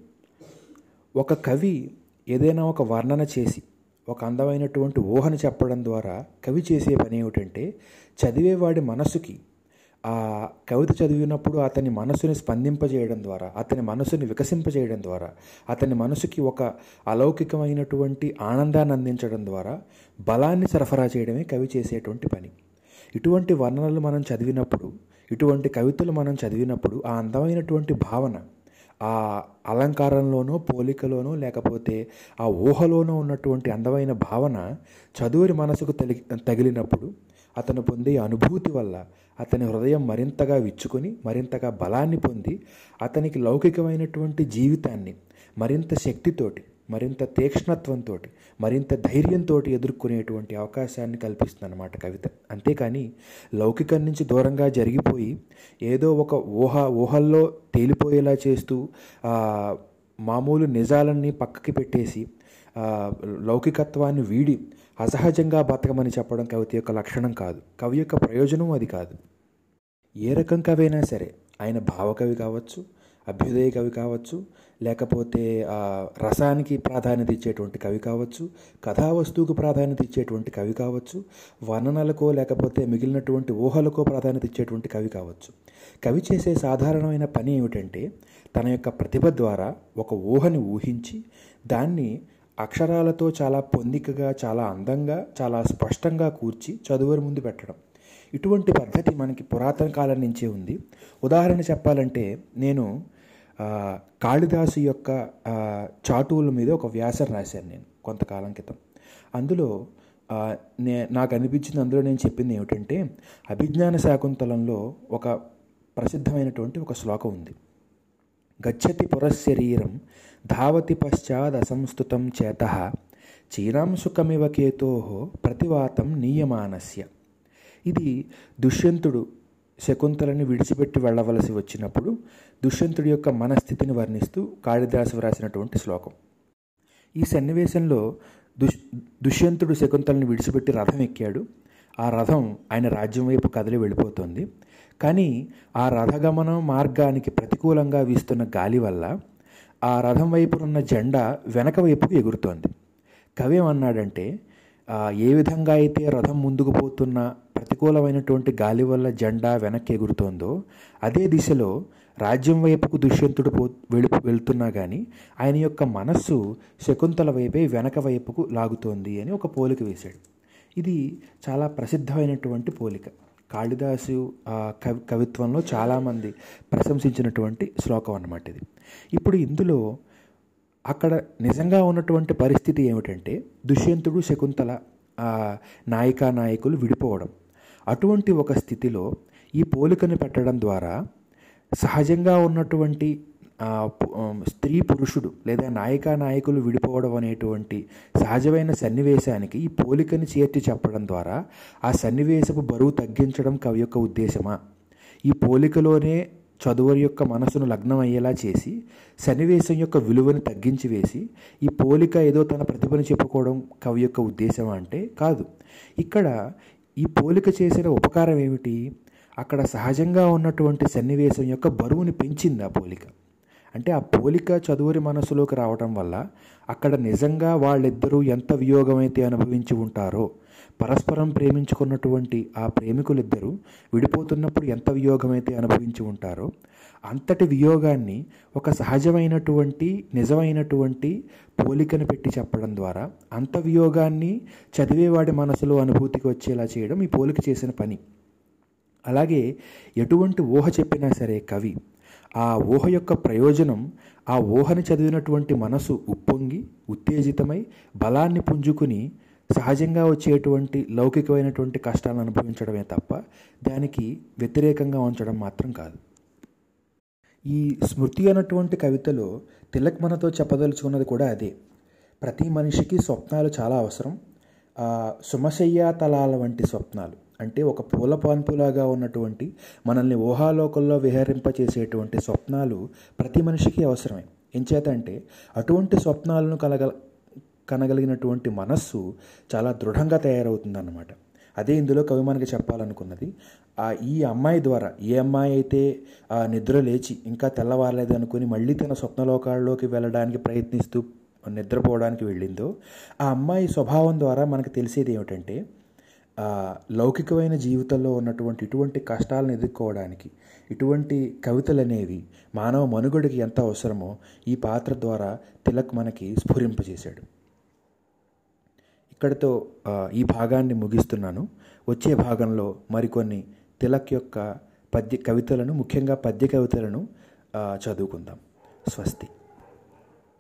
ఒక కవి ఏదైనా ఒక వర్ణన చేసి ఒక అందమైనటువంటి ఊహను చెప్పడం ద్వారా కవి చేసే పని ఏమిటంటే చదివేవాడి మనసుకి ఆ కవిత చదివినప్పుడు అతని మనసుని స్పందింపజేయడం ద్వారా అతని మనసుని వికసింపజేయడం ద్వారా అతని మనసుకి ఒక అలౌకికమైనటువంటి ఆనందాన్ని అందించడం ద్వారా బలాన్ని సరఫరా చేయడమే కవి చేసేటువంటి పని. ఇటువంటి వర్ణనలు మనం చదివినప్పుడు ఇటువంటి కవితలు మనం చదివినప్పుడు ఆ అందమైనటువంటి భావన ఆ అలంకారంలోనో పోలికలోనో లేకపోతే ఆ ఊహలోనో ఉన్నటువంటి అందమైన భావన చదువుని మనసుకు తగి తగిలినప్పుడు అతను పొందే అనుభూతి వల్ల అతని హృదయం మరింతగా విచ్చుకొని మరింతగా బలాన్ని పొంది అతనికి లౌకికమైనటువంటి జీవితాన్ని మరింత శక్తితోటి మరింత తీక్ష్ణత్వంతో మరింత ధైర్యంతో ఎదుర్కొనేటువంటి అవకాశాన్ని కల్పిస్తుంది అన్నమాట కవిత. అంతేకాని లౌకికం నుంచి దూరంగా జరిగిపోయి ఏదో ఒక ఊహ ఊహల్లో తేలిపోయేలా చేస్తూ మామూలు నిజాలన్నీ పక్కకి పెట్టేసి లౌకికత్వాన్ని వీడి అసహజంగా బతకమని చెప్పడం కవిత యొక్క లక్షణం కాదు. కవి యొక్క ప్రయోజనం అది కాదు. ఏ రకం కవి అయినా సరే ఆయన భావకవి కావచ్చు అభ్యుదయ కవి కావచ్చు లేకపోతే రసానికి ప్రాధాన్యత ఇచ్చేటువంటి కవి కావచ్చు కథా వస్తువుకు ప్రాధాన్యత ఇచ్చేటువంటి కవి కావచ్చు వర్ణనలకో లేకపోతే మిగిలినటువంటి ఊహలకో ప్రాధాన్యత ఇచ్చేటువంటి కవి కావచ్చు. కవి చేసే సాధారణమైన పని ఏమిటంటే తన యొక్క ప్రతిభ ద్వారా ఒక ఊహని ఊహించి దాన్ని అక్షరాలతో చాలా పొందికగా చాలా అందంగా చాలా స్పష్టంగా కూర్చి చదువుని ముందు పెట్టడం. ఇటువంటి పద్ధతి మనకి పురాతన కాలం నుంచే ఉంది. ఉదాహరణ చెప్పాలంటే నేను కాళిదాసు యొక్క చాటువుల మీద ఒక వ్యాసం రాశాను నేను కొంతకాలం క్రితం. అందులో నే నాకు అనిపించింది అందులో నేను చెప్పింది ఏమిటంటే అభిజ్ఞాన శాకుంతలంలో ఒక ప్రసిద్ధమైనటువంటి ఒక శ్లోకం ఉంది. గచ్చతి పురశరీరం ధావతి పశ్చాద్ అసంస్థుతం చేత. చీనాం సుఖమివ కేతో ప్రతివాతం నీయమానస్య. ఇది దుష్యంతుడు శకుంతలని విడిచిపెట్టి వెళ్ళవలసి వచ్చినప్పుడు దుష్యంతుడి యొక్క మనస్థితిని వర్ణిస్తూ కాళిదాసు వ్రాసినటువంటి శ్లోకం. ఈ సన్నివేశంలో దుష్ దుష్యంతుడు శకుంతలని విడిచిపెట్టి రథం ఎక్కాడు. ఆ రథం ఆయన రాజ్యం వైపు కదిలి వెళ్ళిపోతుంది. కానీ ఆ రథగమనం మార్గానికి ప్రతికూలంగా వీస్తున్న గాలి వల్ల ఆ రథం వైపునున్న జెండా వెనక వైపుకు ఎగురుతోంది. కవి ఏమన్నాడంటే ఏ విధంగా అయితే రథం ముందుకు పోతున్న ప్రతికూలమైనటువంటి గాలి వల్ల జెండా వెనక్కి ఎగురుతోందో అదే దిశలో రాజ్యం వైపుకు దుష్యంతుడు పో వెళు వెళ్తున్నా కానీ ఆయన యొక్క మనస్సు శకుంతల వైపే వెనక వైపుకు లాగుతోంది అని ఒక పోలిక వేశాడు. ఇది చాలా ప్రసిద్ధమైనటువంటి పోలిక. కాళిదాసు కవి కవిత్వంలో చాలామంది ప్రశంసించినటువంటి శ్లోకం అన్నమాట ఇది. ఇప్పుడు ఇందులో అక్కడ నిజంగా ఉన్నటువంటి పరిస్థితి ఏమిటంటే దుష్యంతుడు శకుంతల నాయికా నాయకులు విడిపోవడం. అటువంటి ఒక స్థితిలో ఈ పోలికను పెట్టడం ద్వారా సహజంగా ఉన్నటువంటి స్త్రీ పురుషుడు లేదా నాయికా నాయకులు విడిపోవడం అనేటువంటి సహజమైన సన్నివేశానికి ఈ పోలికను చేర్చి చెప్పడం ద్వారా ఆ సన్నివేశపు బరువు తగ్గించడం కవి యొక్క ఉద్దేశమా? ఈ పోలికలోనే చదువు యొక్క మనసును లగ్నం అయ్యేలా చేసి సన్నివేశం యొక్క విలువను తగ్గించి వేసి ఈ పోలిక ఏదో తన ప్రతిభను చెప్పుకోవడం కవి యొక్క ఉద్దేశం అంటే కాదు. ఇక్కడ ఈ పోలిక చేసిన ఉపకారం ఏమిటి? అక్కడ సహజంగా ఉన్నటువంటి సన్నివేశం యొక్క బరువుని పెంచింది ఆ పోలిక. అంటే ఆ పోలిక చదువురి మనసులోకి రావటం వల్ల అక్కడ నిజంగా వాళ్ళిద్దరూ ఎంత వియోగమైతే అనుభవించి ఉంటారో పరస్పరం ప్రేమించుకున్నటువంటి ఆ ప్రేమికులిద్దరూ విడిపోతున్నప్పుడు ఎంత వియోగమైతే అనుభవించి ఉంటారో అంతటి వియోగాన్ని ఒక సహజమైనటువంటి నిజమైనటువంటి పోలికను పెట్టి చెప్పడం ద్వారా అంత వియోగాన్ని చదివేవాడి మనసులో అనుభూతికి వచ్చేలా చేయడం ఈ పోలిక చేసిన పని. అలాగే ఎటువంటి ఊహ చెప్పినా సరే కవి ఆ ఊహ యొక్క ప్రయోజనం ఆ ఊహని చదివినటువంటి మనసు ఉప్పొంగి ఉత్తేజితమై బలాన్ని పుంజుకుని సహజంగా వచ్చేటువంటి లౌకికమైనటువంటి కష్టాలను అనుభవించడమే తప్ప దానికి వ్యతిరేకంగా ఉంచడం మాత్రం కాదు. ఈ స్మృతి అన్నటువంటి కవితలో తిలక్ మనతో చెప్పదలుచుకున్నది కూడా అదే. ప్రతి మనిషికి స్వప్నాలు చాలా అవసరం. సుమశయ్య తలాల వంటి స్వప్నాలు అంటే ఒక పూల పాన్పులాగా ఉన్నటువంటి మనల్ని ఊహాలోకంలో విహరింపచేసేటువంటి స్వప్నాలు ప్రతి మనిషికి అవసరమే. ఎంచేత అంటే అటువంటి స్వప్నాలను కలగ కనగలిగినటువంటి మనస్సు చాలా దృఢంగా తయారవుతుందన్నమాట. అదే ఇందులో కవి మనకి చెప్పాలనుకున్నది ఆ ఈ అమ్మాయి ద్వారా ఏ అమ్మాయి అయితే ఆ నిద్ర లేచి ఇంకా తెల్లవారలేదు అనుకుని మళ్ళీ తన స్వప్నలోకాల్లోకి వెళ్ళడానికి ప్రయత్నిస్తూ నిద్రపోవడానికి వెళ్ళిందో ఆ అమ్మాయి స్వభావం ద్వారా మనకు తెలిసేది ఏమిటంటే లౌకికమైన జీవితంలో ఉన్నటువంటి ఇటువంటి కష్టాలను ఎదుర్కోవడానికి ఇటువంటి కవితలు అనేవి మానవ మనుగడకి ఎంత అవసరమో ఈ పాత్ర ద్వారా తిలక్ మనకి స్ఫురింపజేశాడు. ఇక్కడితో ఈ భాగాన్ని ముగిస్తున్నాను. వచ్చే భాగంలో మరికొన్ని తిలక్ యొక్క పద్య కవితలను ముఖ్యంగా పద్య కవితలను చదువుకుందాం. స్వస్తి.